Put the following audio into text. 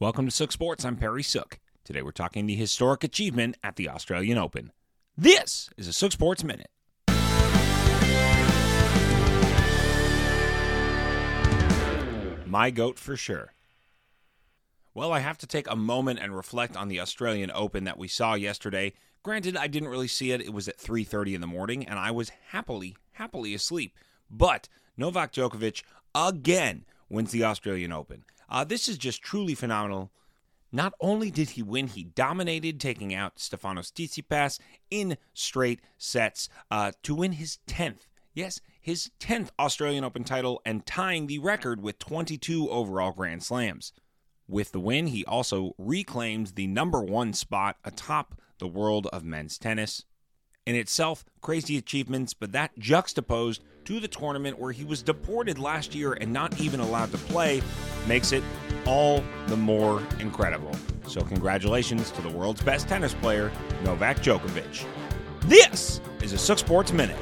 Welcome to Sook Sports. I'm Perry Sook. Today we're talking the historic achievement at the Australian Open. This is a Sook Sports Minute. My goat for sure. Well, I have to take a moment and reflect on the Australian Open that we saw yesterday. Granted, I didn't really see it. It was at 3:30 in the morning and I was happily happily asleep. But Novak Djokovic again wins the Australian Open. Uh, this is just truly phenomenal. Not only did he win, he dominated, taking out Stefanos Tsitsipas in straight sets uh, to win his 10th. Yes, his 10th Australian Open title and tying the record with 22 overall Grand Slams. With the win, he also reclaimed the number one spot atop the world of men's tennis. In itself, crazy achievements, but that juxtaposed to the tournament where he was deported last year and not even allowed to play makes it all the more incredible. So, congratulations to the world's best tennis player, Novak Djokovic. This is a Sook Sports Minute.